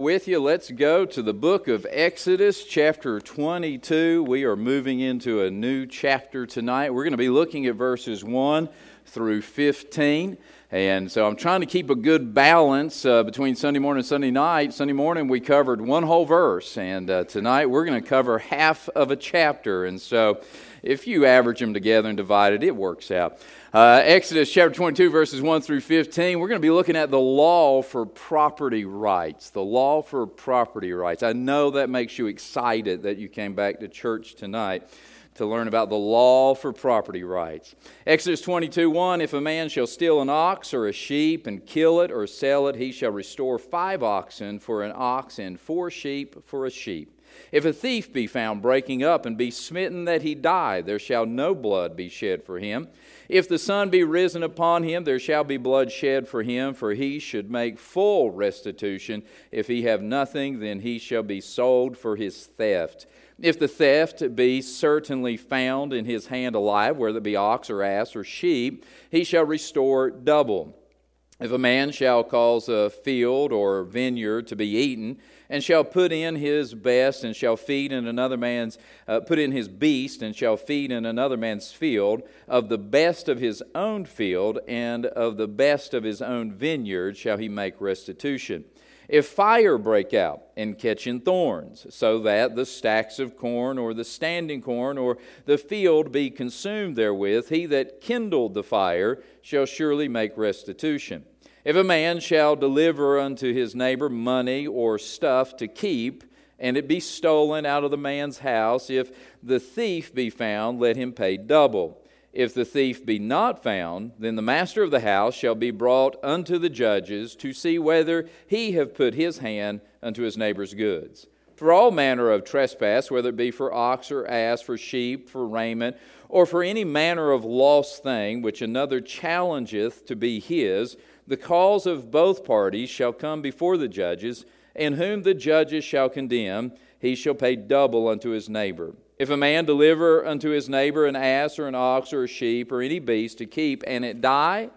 with you, let's go to the book of Exodus, chapter 22. We are moving into a new chapter tonight. We're going to be looking at verses 1 through 15. And so I'm trying to keep a good balance uh, between Sunday morning and Sunday night. Sunday morning, we covered one whole verse, and uh, tonight we're going to cover half of a chapter. And so if you average them together and divide it, it works out. Uh, Exodus chapter 22, verses 1 through 15, we're going to be looking at the law for property rights. The law for property rights. I know that makes you excited that you came back to church tonight to learn about the law for property rights. Exodus 22 1 If a man shall steal an ox or a sheep and kill it or sell it, he shall restore five oxen for an ox and four sheep for a sheep. If a thief be found breaking up and be smitten that he die, there shall no blood be shed for him. If the sun be risen upon him, there shall be blood shed for him, for he should make full restitution. If he have nothing, then he shall be sold for his theft. If the theft be certainly found in his hand alive, whether it be ox or ass or sheep, he shall restore double. If a man shall cause a field or vineyard to be eaten, and shall put in his best, and shall feed in another man's, uh, put in his beast, and shall feed in another man's field, of the best of his own field, and of the best of his own vineyard shall he make restitution. If fire break out and catch in thorns, so that the stacks of corn or the standing corn or the field be consumed therewith, he that kindled the fire shall surely make restitution. If a man shall deliver unto his neighbor money or stuff to keep, and it be stolen out of the man's house, if the thief be found, let him pay double. If the thief be not found, then the master of the house shall be brought unto the judges to see whether he have put his hand unto his neighbor's goods. For all manner of trespass, whether it be for ox or ass, for sheep, for raiment, or for any manner of lost thing which another challengeth to be his, the cause of both parties shall come before the judges, and whom the judges shall condemn, he shall pay double unto his neighbor. If a man deliver unto his neighbor an ass or an ox or a sheep or any beast to keep, and it die,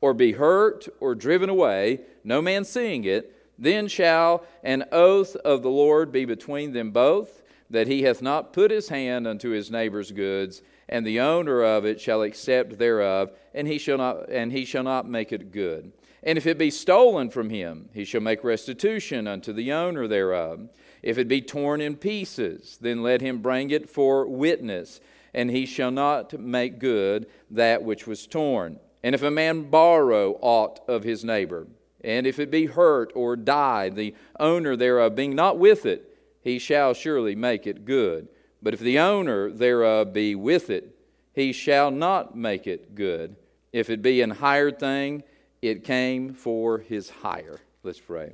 or be hurt, or driven away, no man seeing it, then shall an oath of the Lord be between them both, that he hath not put his hand unto his neighbor's goods, and the owner of it shall accept thereof, and he shall not, and he shall not make it good. And if it be stolen from him, he shall make restitution unto the owner thereof. If it be torn in pieces, then let him bring it for witness, and he shall not make good that which was torn. And if a man borrow aught of his neighbor, and if it be hurt or die, the owner thereof being not with it, he shall surely make it good. But if the owner thereof be with it, he shall not make it good. If it be an hired thing, it came for his hire. Let's pray.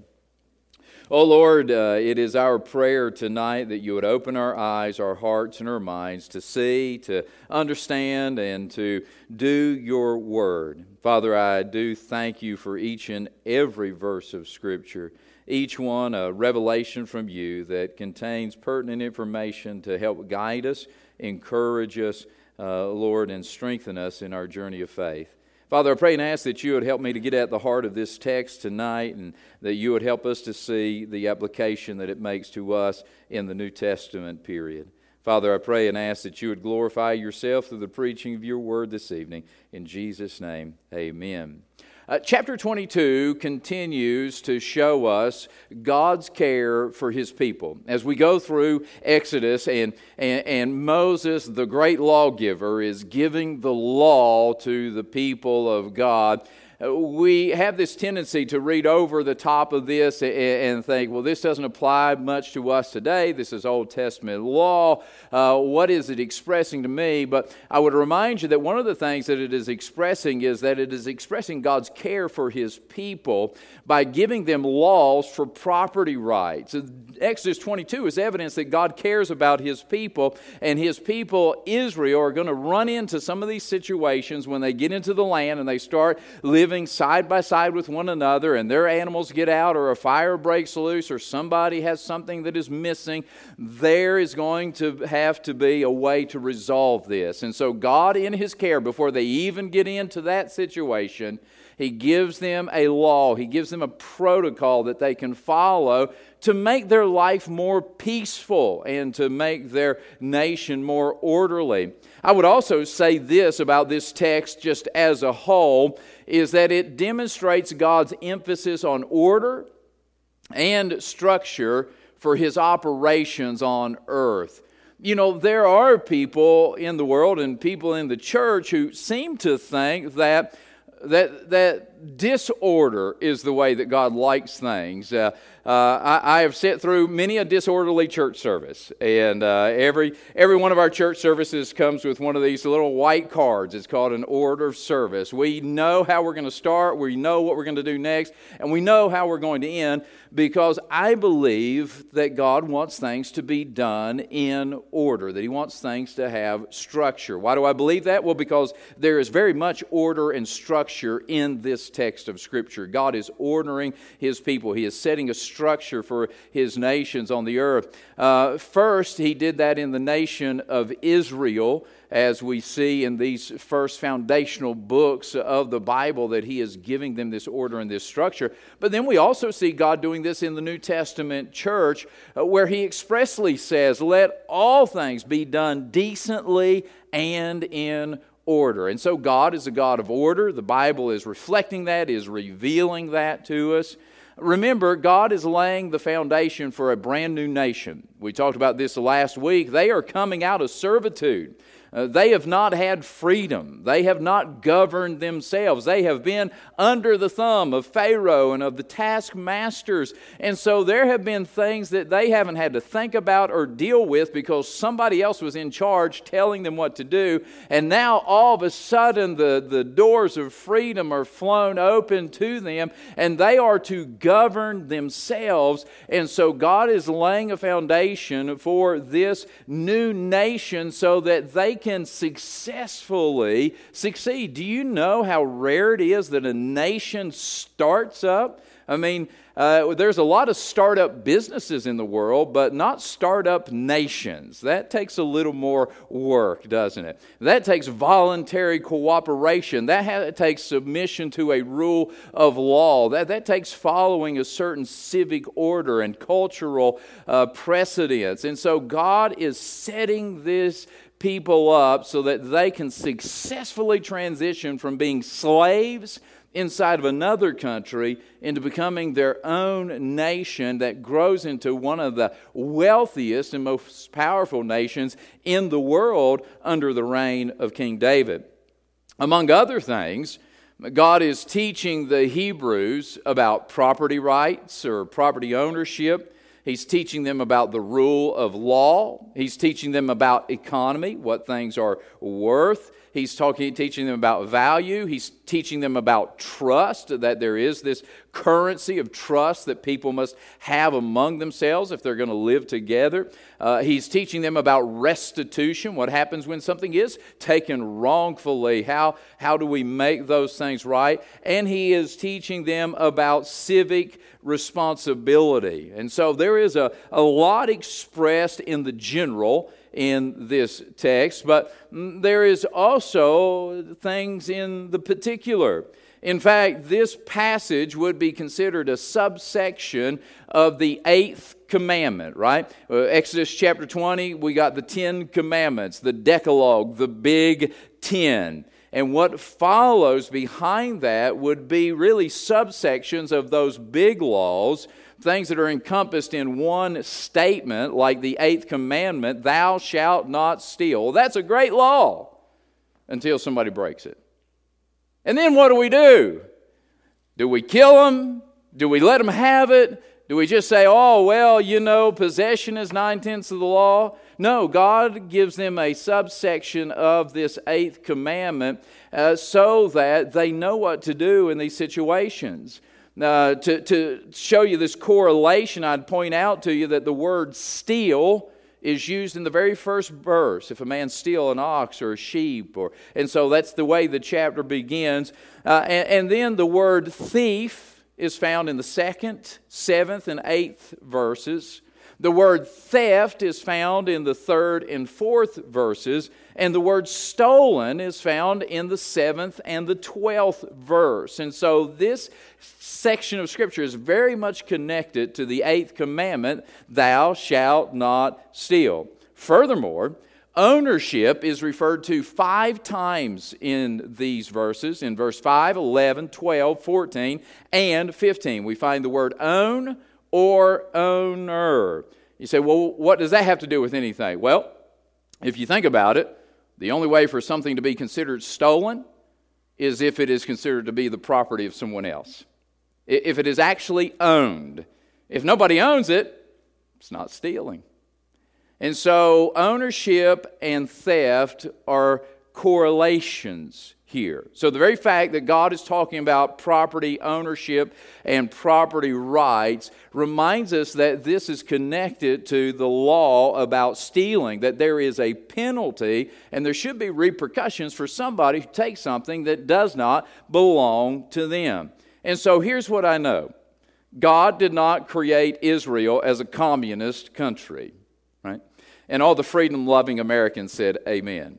Oh Lord, uh, it is our prayer tonight that you would open our eyes, our hearts, and our minds to see, to understand, and to do your word. Father, I do thank you for each and every verse of Scripture, each one a revelation from you that contains pertinent information to help guide us, encourage us, uh, Lord, and strengthen us in our journey of faith. Father, I pray and ask that you would help me to get at the heart of this text tonight and that you would help us to see the application that it makes to us in the New Testament period. Father, I pray and ask that you would glorify yourself through the preaching of your word this evening. In Jesus' name, amen. Uh, chapter 22 continues to show us God's care for his people. As we go through Exodus, and, and, and Moses, the great lawgiver, is giving the law to the people of God we have this tendency to read over the top of this and think, well, this doesn't apply much to us today. This is Old Testament law. Uh, what is it expressing to me? But I would remind you that one of the things that it is expressing is that it is expressing God's care for his people by giving them laws for property rights. Exodus 22 is evidence that God cares about his people, and his people, Israel, are going to run into some of these situations when they get into the land and they start living living side by side with one another and their animals get out or a fire breaks loose or somebody has something that is missing, there is going to have to be a way to resolve this. And so, God, in His care, before they even get into that situation, He gives them a law, He gives them a protocol that they can follow to make their life more peaceful and to make their nation more orderly. I would also say this about this text, just as a whole, is that it demonstrates God's emphasis on order and structure for His operations on earth. You know, there are people in the world and people in the church who seem to think that that that disorder is the way that God likes things. Uh, uh, I, I, have sat through many a disorderly church service, and uh, every every one of our church services comes with one of these little white cards. It's called an order of service. We know how we're going to start, we know what we're going to do next, and we know how we're going to end because I believe that God wants things to be done in order, that He wants things to have structure. Why do I believe that? Well, because there is very much order and structure in this text of Scripture. God is ordering His people, He is setting a structure for His nations on the earth. Uh, first, He did that in the nation of Israel as we see in these first foundational books of the Bible that He is giving them this order and this structure. But then we also see God doing this in the New Testament church, uh, where He expressly says, Let all things be done decently and in order. And so God is a God of order. The Bible is reflecting that, is revealing that to us. Remember, God is laying the foundation for a brand new nation. We talked about this last week. They are coming out of servitude. Uh, they have not had freedom. They have not governed themselves. They have been under the thumb of Pharaoh and of the taskmasters. And so there have been things that they haven't had to think about or deal with because somebody else was in charge telling them what to do. And now all of a sudden the, the doors of freedom are flown open to them and they are to govern themselves. And so God is laying a foundation for this new nation so that they can successfully succeed. Do you know how rare it is that a nation starts up? I mean, uh, there's a lot of startup businesses in the world, but not startup nations. That takes a little more work, doesn't it? That takes voluntary cooperation. That ha- takes submission to a rule of law. That, that takes following a certain civic order and cultural uh, precedents. And so God is setting this people up so that they can successfully transition from being slaves inside of another country into becoming their own nation that grows into one of the wealthiest and most powerful nations in the world under the reign of King David. Among other things, God is teaching the Hebrews about property rights or property ownership He's teaching them about the rule of law. He's teaching them about economy, what things are worth. He's talking, teaching them about value. He's teaching them about trust, that there is this currency of trust that people must have among themselves if they're going to live together. Uh, he's teaching them about restitution, what happens when something is taken wrongfully. How, how do we make those things right? And he is teaching them about civic responsibility. And so there is a, a lot expressed in the general in this text, but there is also things in the particular. In fact, this passage would be considered a subsection of the eighth commandment, right? Uh, Exodus chapter 20, we got the Ten Commandments, the Decalogue, the Big Ten. And what follows behind that would be really subsections of those big laws things that are encompassed in one statement, like the eighth commandment, thou shalt not steal. That's a great law until somebody breaks it. And then what do we do? Do we kill them? Do we let them have it? Do we just say, oh, well, you know, possession is nine tenths of the law? No, God gives them a subsection of this eighth commandment uh, so that they know what to do in these situations. Uh, to, to show you this correlation, I'd point out to you that the word steal is used in the very first verse. If a man steal an ox or a sheep, or and so that's the way the chapter begins. Uh, and, and then the word thief is found in the second, seventh, and eighth verses. The word theft is found in the third and fourth verses, and the word stolen is found in the seventh and the twelfth verse. And so this section of Scripture is very much connected to the eighth commandment thou shalt not steal. Furthermore, ownership is referred to five times in these verses in verse 5, 11, 12, 14, and 15. We find the word own or owner. You say, well, what does that have to do with anything? Well, if you think about it, the only way for something to be considered stolen is if it is considered to be the property of someone else. If it is actually owned. If nobody owns it, it's not stealing. And so ownership and theft are correlations here. So, the very fact that God is talking about property ownership and property rights reminds us that this is connected to the law about stealing, that there is a penalty and there should be repercussions for somebody who takes something that does not belong to them. And so, here's what I know God did not create Israel as a communist country, right? And all the freedom loving Americans said, Amen.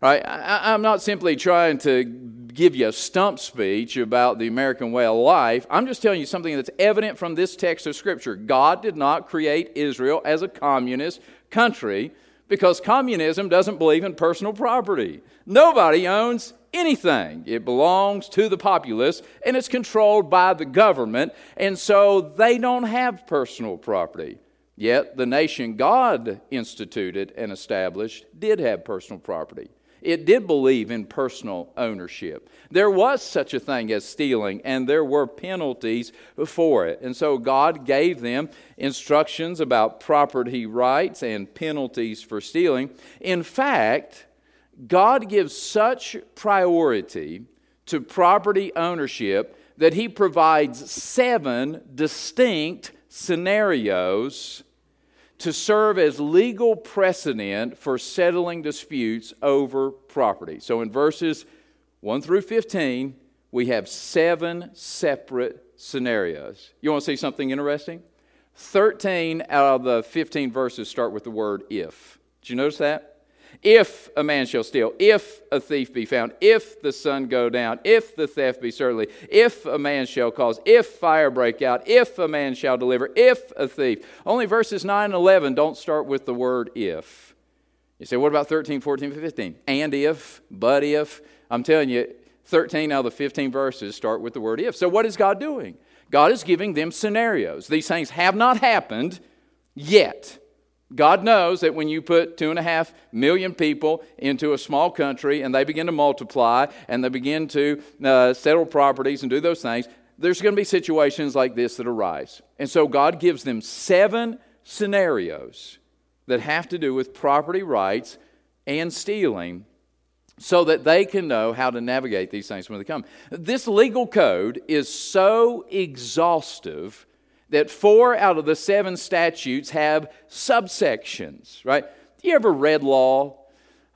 Right? I, am not simply trying to give you a stump speech about the American way of life. I'm just telling you something that's evident from this text of Scripture. God did not create Israel as a communist country because communism doesn't believe in personal property. Nobody owns anything. It belongs to the populace and it's controlled by the government, and so they don't have personal property. Yet the nation God instituted and established did have personal property. It did believe in personal ownership. There was such a thing as stealing, and there were penalties for it. And so God gave them instructions about property rights and penalties for stealing. In fact, God gives such priority to property ownership that He provides seven distinct scenarios to serve as legal precedent for settling disputes over property. So in verses 1 through 15, we have seven separate scenarios. You want to see something interesting? 13 out of the 15 verses start with the word if. Did you notice that? If a man shall steal, if a thief be found, if the sun go down, if the theft be certainly, if a man shall cause, if fire break out, if a man shall deliver, if a thief. Only verses 9 and 11 don't start with the word if. You say, what about 13, 14, 15? And if, but if. I'm telling you, 13 out of the 15 verses start with the word if. So what is God doing? God is giving them scenarios. These things have not happened yet. God knows that when you put two and a half million people into a small country and they begin to multiply and they begin to uh, settle properties and do those things, there's going to be situations like this that arise. And so God gives them seven scenarios that have to do with property rights and stealing so that they can know how to navigate these things when they come. This legal code is so exhaustive that four out of the seven statutes have subsections, right? You ever read law?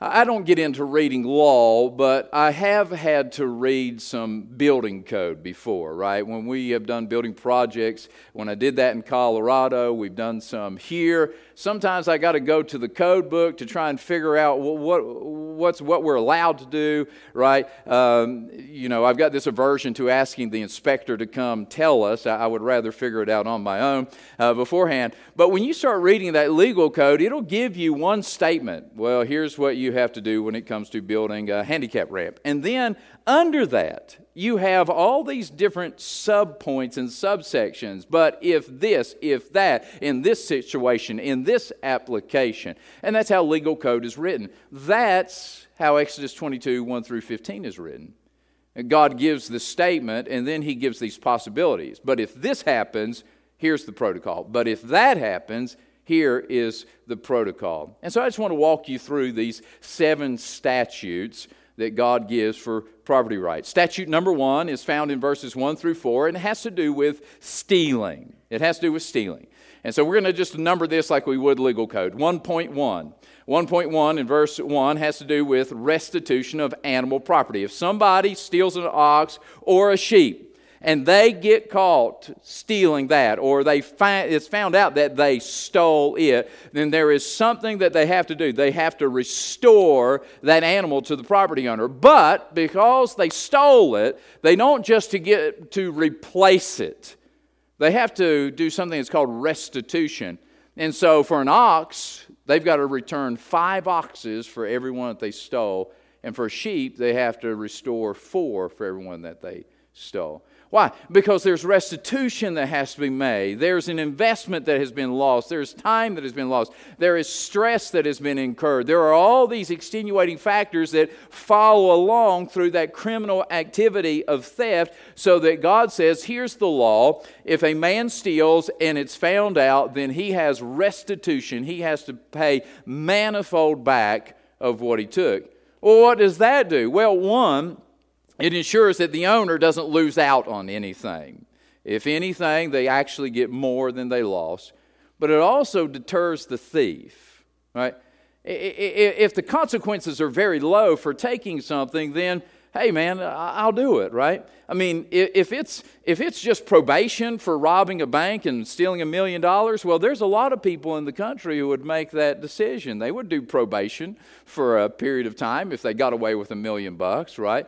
I don't get into reading law, but I have had to read some building code before, right? When we have done building projects, when I did that in Colorado, we've done some here. Sometimes I got to go to the code book to try and figure out what, what's what we're allowed to do, right? Um, you know, I've got this aversion to asking the inspector to come tell us. I, I would rather figure it out on my own uh, beforehand. But when you start reading that legal code, it'll give you one statement. Well, here's what you have to do when it comes to building a handicap ramp. And then under that, you have all these different subpoints and subsections. But if this, if that, in this situation, in this application, and that's how legal code is written. That's how Exodus 22, 1 through 15 is written. God gives the statement and then he gives these possibilities. But if this happens, here's the protocol. But if that happens, here is the protocol. And so I just want to walk you through these seven statutes that God gives for property rights. Statute number one is found in verses one through four, and it has to do with stealing. It has to do with stealing. And so we're going to just number this like we would legal code 1.1. 1.1 in verse 1 has to do with restitution of animal property. If somebody steals an ox or a sheep, and they get caught stealing that, or they find, it's found out that they stole it, then there is something that they have to do. They have to restore that animal to the property owner. But because they stole it, they don't just to get to replace it. They have to do something that's called restitution. And so for an ox, they've got to return five oxes for every one that they stole. And for sheep, they have to restore four for everyone that they stole. Why? Because there's restitution that has to be made. There's an investment that has been lost. There's time that has been lost. There is stress that has been incurred. There are all these extenuating factors that follow along through that criminal activity of theft, so that God says, here's the law. If a man steals and it's found out, then he has restitution. He has to pay manifold back of what he took. Well, what does that do? Well, one, it ensures that the owner doesn't lose out on anything. If anything, they actually get more than they lost. But it also deters the thief, right? If the consequences are very low for taking something, then hey man i'll do it right i mean if it's if it's just probation for robbing a bank and stealing a million dollars well there's a lot of people in the country who would make that decision they would do probation for a period of time if they got away with a million bucks right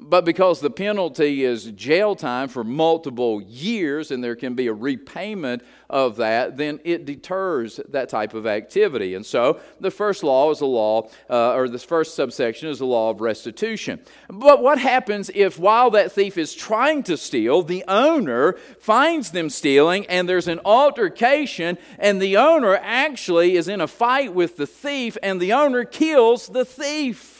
but because the penalty is jail time for multiple years and there can be a repayment of that, then it deters that type of activity. And so the first law is a law, uh, or this first subsection is a law of restitution. But what happens if while that thief is trying to steal, the owner finds them stealing and there's an altercation and the owner actually is in a fight with the thief and the owner kills the thief?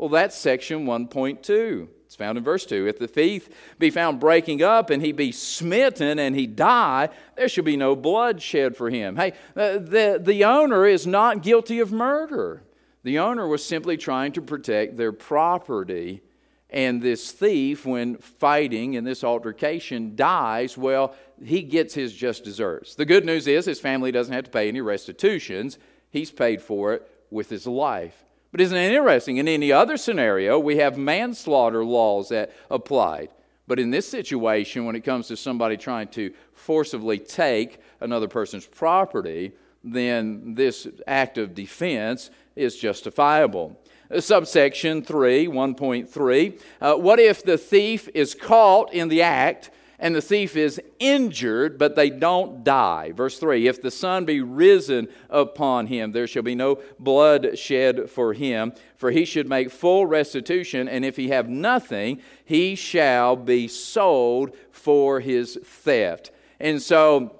Well, that's section 1.2. It's found in verse 2. If the thief be found breaking up and he be smitten and he die, there shall be no blood shed for him. Hey, the, the owner is not guilty of murder. The owner was simply trying to protect their property. And this thief, when fighting in this altercation, dies. Well, he gets his just deserts. The good news is his family doesn't have to pay any restitutions, he's paid for it with his life. But isn't it interesting? In any other scenario, we have manslaughter laws that applied. But in this situation, when it comes to somebody trying to forcibly take another person's property, then this act of defense is justifiable. Subsection 3, 1.3 uh, What if the thief is caught in the act and the thief is injured, but they don't die. Verse 3 If the sun be risen upon him, there shall be no blood shed for him, for he should make full restitution, and if he have nothing, he shall be sold for his theft. And so,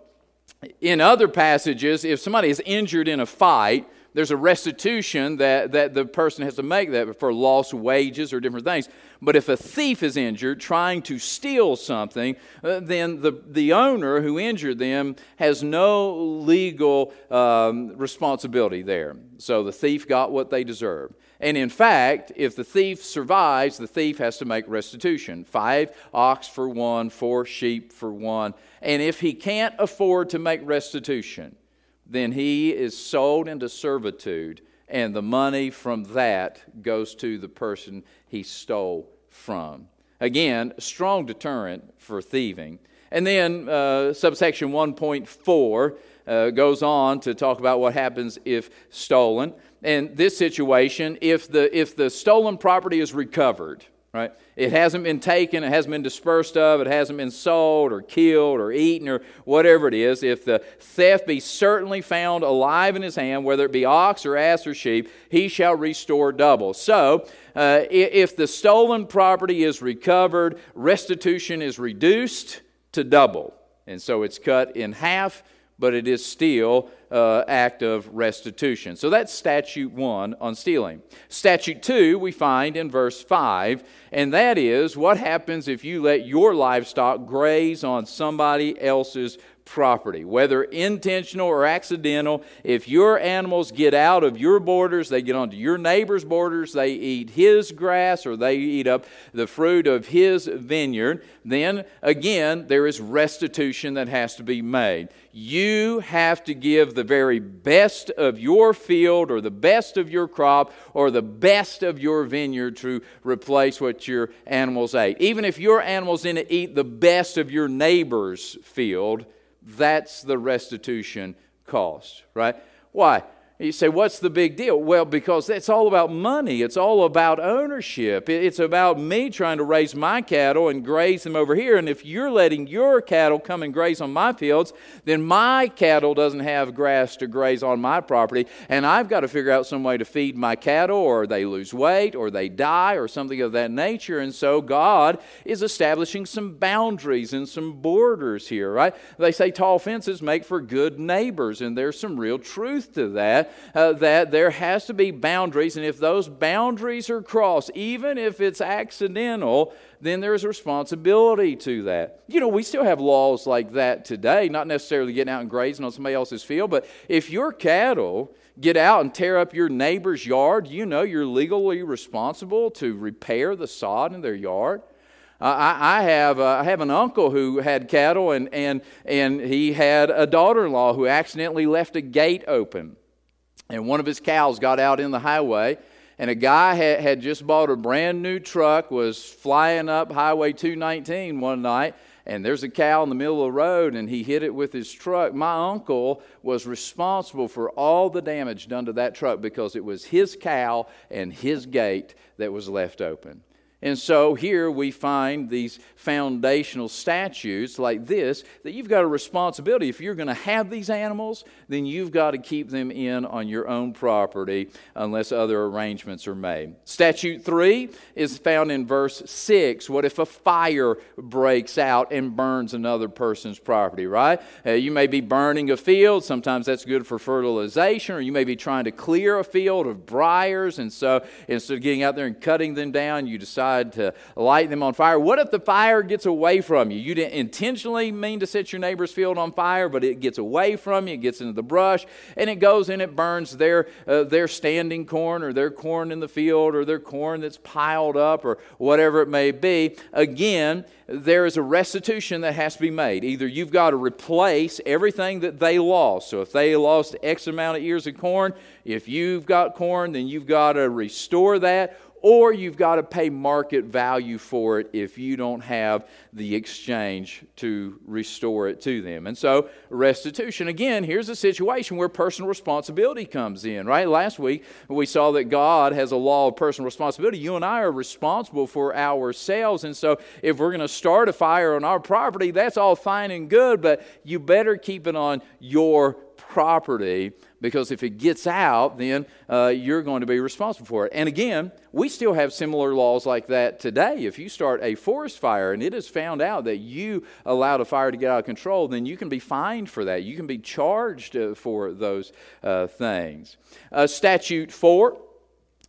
in other passages, if somebody is injured in a fight, there's a restitution that, that the person has to make that for lost wages or different things. But if a thief is injured trying to steal something, uh, then the, the owner who injured them has no legal um, responsibility there. So the thief got what they deserved. And in fact, if the thief survives, the thief has to make restitution five ox for one, four sheep for one. And if he can't afford to make restitution, then he is sold into servitude, and the money from that goes to the person he stole from. Again, strong deterrent for thieving. And then uh, subsection 1.4 uh, goes on to talk about what happens if stolen. And this situation, if the, if the stolen property is recovered, right? It hasn't been taken, it hasn't been dispersed of, it hasn't been sold or killed or eaten or whatever it is. If the theft be certainly found alive in his hand, whether it be ox or ass or sheep, he shall restore double. So, uh, if the stolen property is recovered, restitution is reduced to double. And so it's cut in half but it is still uh, act of restitution. So that's statute 1 on stealing. Statute 2 we find in verse 5, and that is what happens if you let your livestock graze on somebody else's property, whether intentional or accidental. If your animals get out of your borders, they get onto your neighbor's borders, they eat his grass or they eat up the fruit of his vineyard, then again, there is restitution that has to be made. You have to give the very best of your field or the best of your crop or the best of your vineyard to replace what your animals ate. Even if your animals didn't eat the best of your neighbor's field, that's the restitution cost, right? Why? You say, what's the big deal? Well, because it's all about money. It's all about ownership. It's about me trying to raise my cattle and graze them over here. And if you're letting your cattle come and graze on my fields, then my cattle doesn't have grass to graze on my property. And I've got to figure out some way to feed my cattle, or they lose weight, or they die, or something of that nature. And so God is establishing some boundaries and some borders here, right? They say tall fences make for good neighbors, and there's some real truth to that uh, that there has to be boundaries, and if those boundaries are crossed, even if it's accidental, then there's responsibility to that. You know, we still have laws like that today, not necessarily getting out and grazing on somebody else's field, but if your cattle get out and tear up your neighbor's yard, you know you're legally responsible to repair the sod in their yard. I, I, have, uh, I have an uncle who had cattle, and, and, and he had a daughter in law who accidentally left a gate open and one of his cows got out in the highway and a guy had, had just bought a brand new truck was flying up highway 219 one night and there's a cow in the middle of the road and he hit it with his truck. My uncle was responsible for all the damage done to that truck because it was his cow and his gate that was left open and so here we find these foundational statutes like this that you've got a responsibility. If you're going to have these animals, then you've got to keep them in on your own property unless other arrangements are made. Statute 3 is found in verse 6. What if a fire breaks out and burns another person's property, right? Uh, you may be burning a field. Sometimes that's good for fertilization, or you may be trying to clear a field of briars. And so instead of getting out there and cutting them down, you decide decide to light them on fire. What if the fire gets away from you? You didn't intentionally mean to set your neighbor's field on fire, but it gets away from you, it gets into the brush, and it goes and it burns their, uh, their standing corn or their corn in the field or their corn that's piled up or whatever it may be. Again, there is a restitution that has to be made. Either you've got to replace everything that they lost. So if they lost X amount of ears of corn, if you've got corn, then you've got to restore that or you've got to pay market value for it if you don't have the exchange to restore it to them. And so, restitution again, here's a situation where personal responsibility comes in, right? Last week, we saw that God has a law of personal responsibility. You and I are responsible for ourselves. And so, if we're going to start a fire on our property, that's all fine and good, but you better keep it on your property because if it gets out, then uh, you're going to be responsible for it. And again, we still have similar laws like that today. If you start a forest fire and it is found out that you allowed a fire to get out of control, then you can be fined for that. You can be charged uh, for those uh, things. Uh, statute 4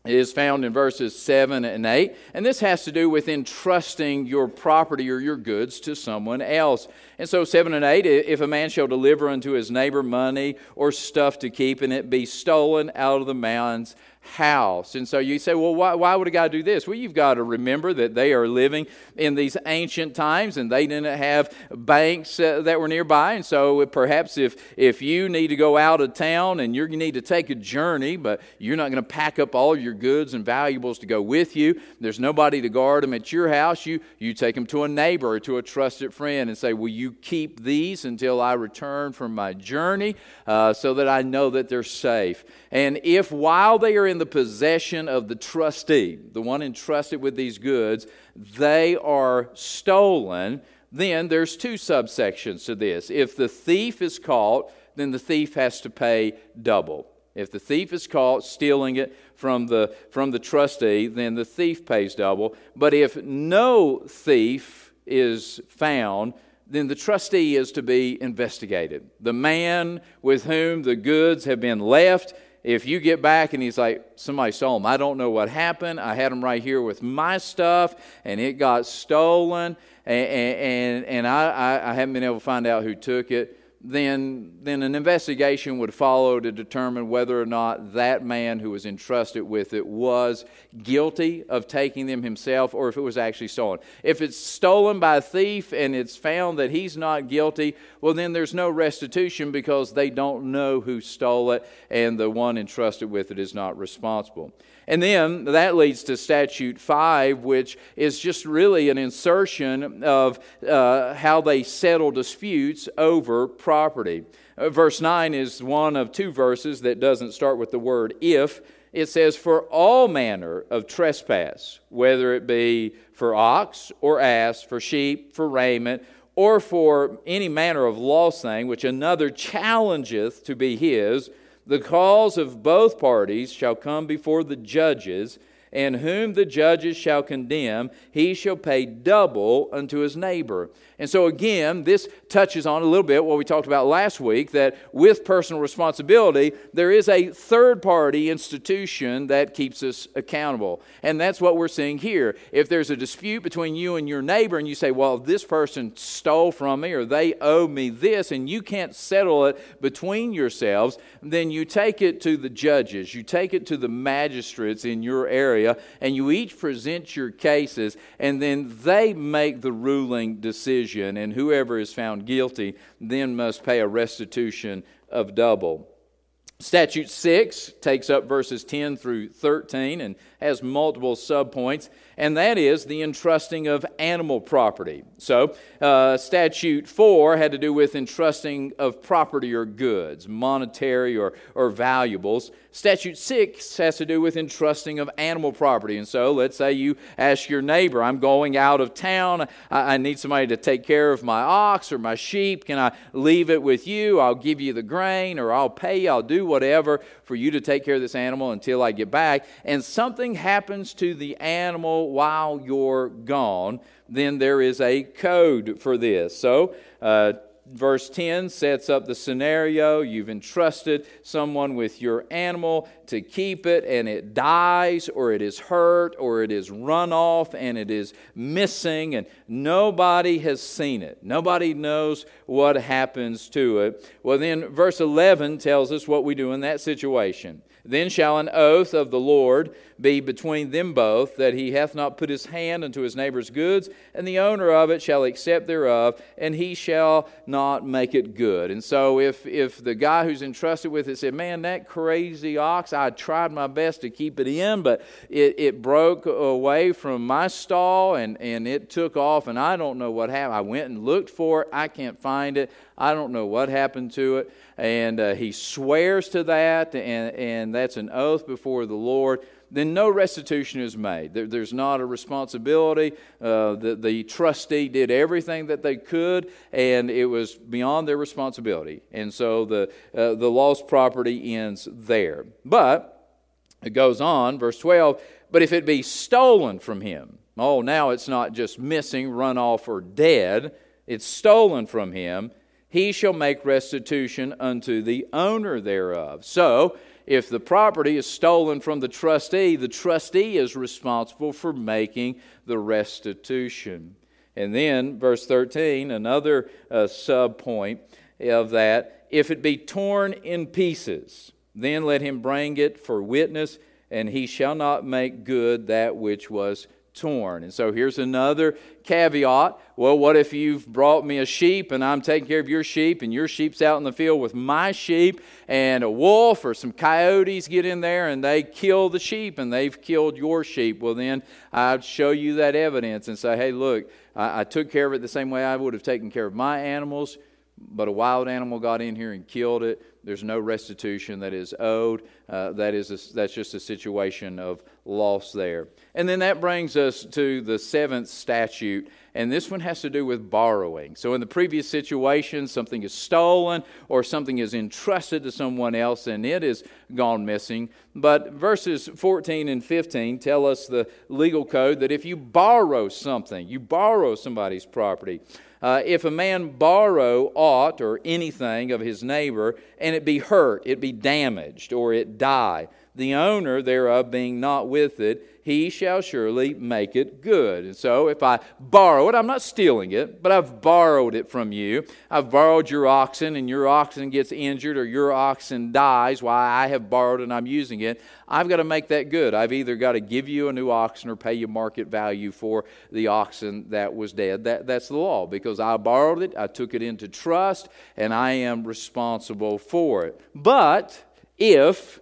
is found in verses 7 and 8. And this has to do with entrusting your property or your goods to someone else. And so, 7 and 8 if a man shall deliver unto his neighbor money or stuff to keep, and it be stolen out of the man's house. And so you say, well, why, why would a guy do this? Well, you've got to remember that they are living in these ancient times and they didn't have banks uh, that were nearby. And so perhaps if, if you need to go out of town and you need to take a journey, but you're not going to pack up all your goods and valuables to go with you, there's nobody to guard them at your house, you, you take them to a neighbor or to a trusted friend and say, will you keep these until I return from my journey uh, so that I know that they're safe? And if while they are in the possession of the trustee, the one entrusted with these goods, they are stolen, then there's two subsections to this. If the thief is caught, then the thief has to pay double. If the thief is caught stealing it from the, from the trustee, then the thief pays double. But if no thief is found, then the trustee is to be investigated. The man with whom the goods have been left if you get back and he's like, somebody stole them, I don't know what happened. I had them right here with my stuff and it got stolen and, and, and I, I haven't been able to find out who took it, then, then an investigation would follow to determine whether or not that man who was entrusted with it was guilty of taking them himself or if it was actually stolen. If it's stolen by a thief and it's found that he's not guilty, well, then there's no restitution because they don't know who stole it and the one entrusted with it is not responsible. And then that leads to Statute 5, which is just really an insertion of uh, how they settle disputes over property. Uh, verse 9 is one of two verses that doesn't start with the word if. It says, For all manner of trespass, whether it be for ox or ass, for sheep, for raiment, or for any manner of lost thing which another challengeth to be his, the cause of both parties shall come before the judges, and whom the judges shall condemn, he shall pay double unto his neighbor. And so, again, this touches on a little bit what we talked about last week that with personal responsibility, there is a third party institution that keeps us accountable. And that's what we're seeing here. If there's a dispute between you and your neighbor, and you say, Well, this person stole from me or they owe me this, and you can't settle it between yourselves, then you take it to the judges, you take it to the magistrates in your area, and you each present your cases, and then they make the ruling decision and whoever is found guilty then must pay a restitution of double. Statute 6 takes up verses 10 through 13 and has multiple subpoints, and that is the entrusting of animal property. So, uh, Statute 4 had to do with entrusting of property or goods, monetary or, or valuables. Statute 6 has to do with entrusting of animal property. And so, let's say you ask your neighbor, I'm going out of town. I, I need somebody to take care of my ox or my sheep. Can I leave it with you? I'll give you the grain or I'll pay you. I'll do whatever for you to take care of this animal until I get back. And something happens to the animal while you're gone, then there is a code for this. So, uh, verse 10 sets up the scenario. You've entrusted someone with your animal to keep it, and it dies, or it is hurt, or it is run off, and it is missing, and nobody has seen it. Nobody knows what happens to it. Well, then, verse 11 tells us what we do in that situation. Then shall an oath of the Lord be between them both, that he hath not put his hand unto his neighbor's goods, and the owner of it shall accept thereof, and he shall not make it good. And so, if, if the guy who's entrusted with it said, Man, that crazy ox, I tried my best to keep it in, but it, it broke away from my stall and, and it took off, and I don't know what happened. I went and looked for it, I can't find it, I don't know what happened to it. And uh, he swears to that, and, and that's an oath before the Lord then no restitution is made. There, there's not a responsibility. Uh, the, the trustee did everything that they could, and it was beyond their responsibility. And so the, uh, the lost property ends there. But it goes on, verse 12, but if it be stolen from him, oh, now it's not just missing, run off, or dead, it's stolen from him, he shall make restitution unto the owner thereof. So, if the property is stolen from the trustee, the trustee is responsible for making the restitution. And then, verse 13, another uh, sub point of that if it be torn in pieces, then let him bring it for witness, and he shall not make good that which was torn. And so here's another caveat. Well, what if you've brought me a sheep and I'm taking care of your sheep and your sheep's out in the field with my sheep and a wolf or some coyotes get in there and they kill the sheep and they've killed your sheep? Well, then I'd show you that evidence and say, hey, look, I, I took care of it the same way I would have taken care of my animals but a wild animal got in here and killed it. There's no restitution that is owed. Uh, that is a, that's just a situation of loss there. And then that brings us to the seventh statute, and this one has to do with borrowing. So, in the previous situation, something is stolen or something is entrusted to someone else and it is gone missing. But verses 14 and 15 tell us the legal code that if you borrow something, you borrow somebody's property, uh, if a man borrow aught or anything of his neighbor, and it be hurt, it be damaged, or it die, the owner thereof being not with it, he shall surely make it good. And so if I borrow it, I'm not stealing it, but I've borrowed it from you. I've borrowed your oxen, and your oxen gets injured or your oxen dies while I have borrowed and I'm using it. I've got to make that good. I've either got to give you a new oxen or pay you market value for the oxen that was dead. That, that's the law because I borrowed it, I took it into trust, and I am responsible for it. But if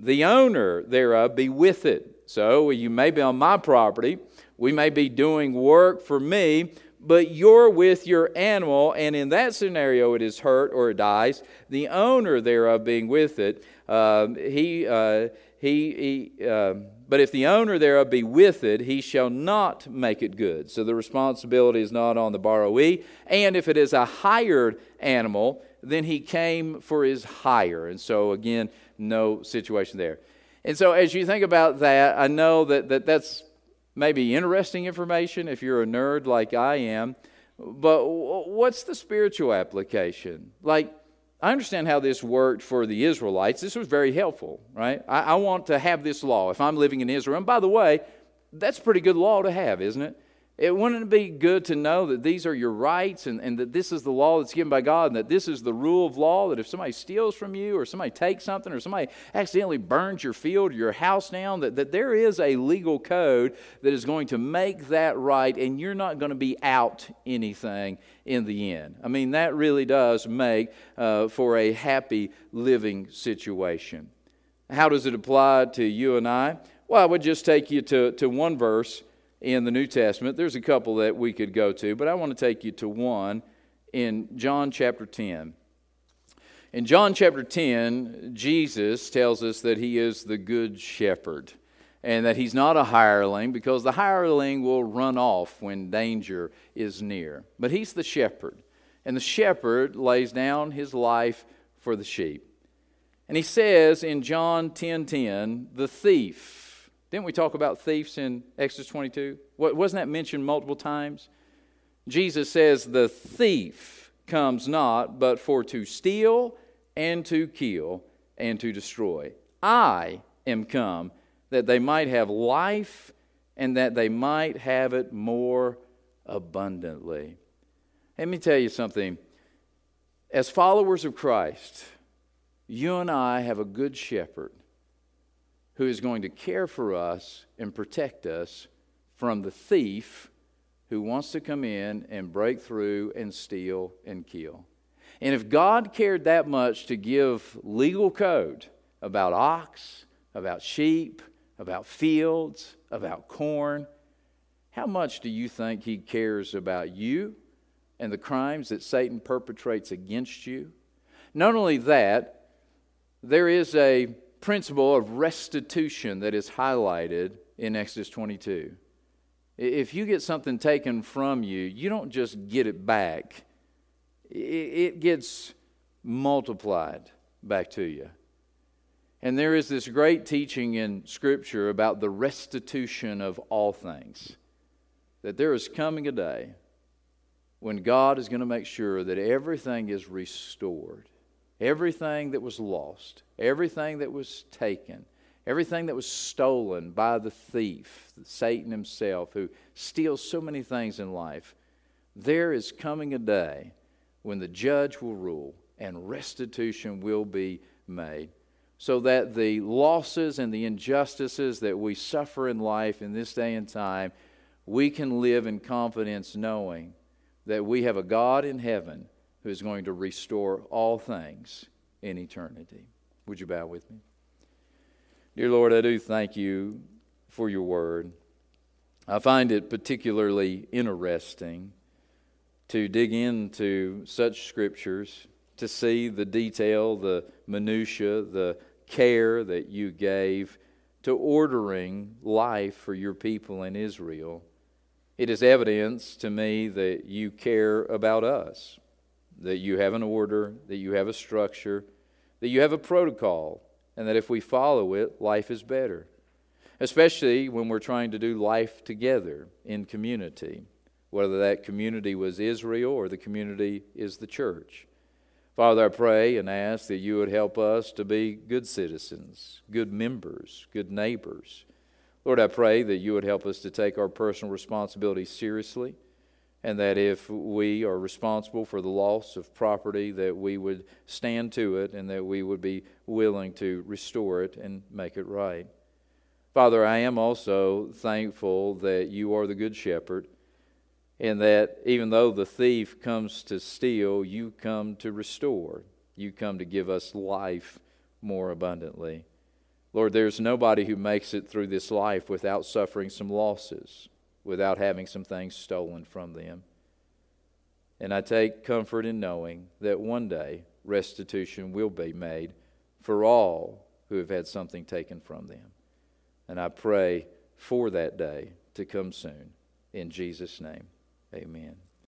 the owner thereof be with it, so you may be on my property, we may be doing work for me, but you're with your animal, and in that scenario it is hurt or it dies. The owner thereof being with it, uh, he, uh, he, he uh, but if the owner thereof be with it, he shall not make it good. So the responsibility is not on the borrowee. And if it is a hired animal, then he came for his hire. And so again, no situation there. And so, as you think about that, I know that, that that's maybe interesting information if you're a nerd like I am, but what's the spiritual application? Like, I understand how this worked for the Israelites. This was very helpful, right? I, I want to have this law if I'm living in Israel. And by the way, that's pretty good law to have, isn't it? It wouldn't be good to know that these are your rights and, and that this is the law that's given by God and that this is the rule of law that if somebody steals from you or somebody takes something or somebody accidentally burns your field or your house down, that, that there is a legal code that is going to make that right and you're not going to be out anything in the end. I mean, that really does make uh, for a happy living situation. How does it apply to you and I? Well, I would just take you to, to one verse in the New Testament. There's a couple that we could go to, but I want to take you to one in John chapter 10. In John chapter 10, Jesus tells us that he is the good shepherd and that he's not a hireling because the hireling will run off when danger is near. But he's the shepherd, and the shepherd lays down his life for the sheep. And he says in John 10:10, 10, 10, the thief didn't we talk about thieves in Exodus 22? Wasn't that mentioned multiple times? Jesus says, The thief comes not but for to steal and to kill and to destroy. I am come that they might have life and that they might have it more abundantly. Let me tell you something. As followers of Christ, you and I have a good shepherd who is going to care for us and protect us from the thief who wants to come in and break through and steal and kill. And if God cared that much to give legal code about ox, about sheep, about fields, about corn, how much do you think He cares about you and the crimes that Satan perpetrates against you? Not only that, there is a principle of restitution that is highlighted in Exodus 22. If you get something taken from you, you don't just get it back, it gets multiplied back to you. And there is this great teaching in Scripture about the restitution of all things. That there is coming a day when God is going to make sure that everything is restored. Everything that was lost, everything that was taken, everything that was stolen by the thief, Satan himself, who steals so many things in life, there is coming a day when the judge will rule and restitution will be made. So that the losses and the injustices that we suffer in life in this day and time, we can live in confidence knowing that we have a God in heaven who is going to restore all things in eternity. Would you bow with me? Dear Lord, I do thank you for your word. I find it particularly interesting to dig into such scriptures, to see the detail, the minutia, the care that you gave to ordering life for your people in Israel. It is evidence to me that you care about us that you have an order, that you have a structure, that you have a protocol, and that if we follow it, life is better. Especially when we're trying to do life together in community, whether that community was Israel or the community is the church. Father, I pray and ask that you would help us to be good citizens, good members, good neighbors. Lord, I pray that you would help us to take our personal responsibility seriously, and that if we are responsible for the loss of property, that we would stand to it and that we would be willing to restore it and make it right. Father, I am also thankful that you are the Good Shepherd and that even though the thief comes to steal, you come to restore. You come to give us life more abundantly. Lord, there's nobody who makes it through this life without suffering some losses, without having some things stolen from them. And I take comfort in knowing that one day restitution will be made for all who have had something taken from them. And I pray for that day to come soon. In Jesus' name. Amen.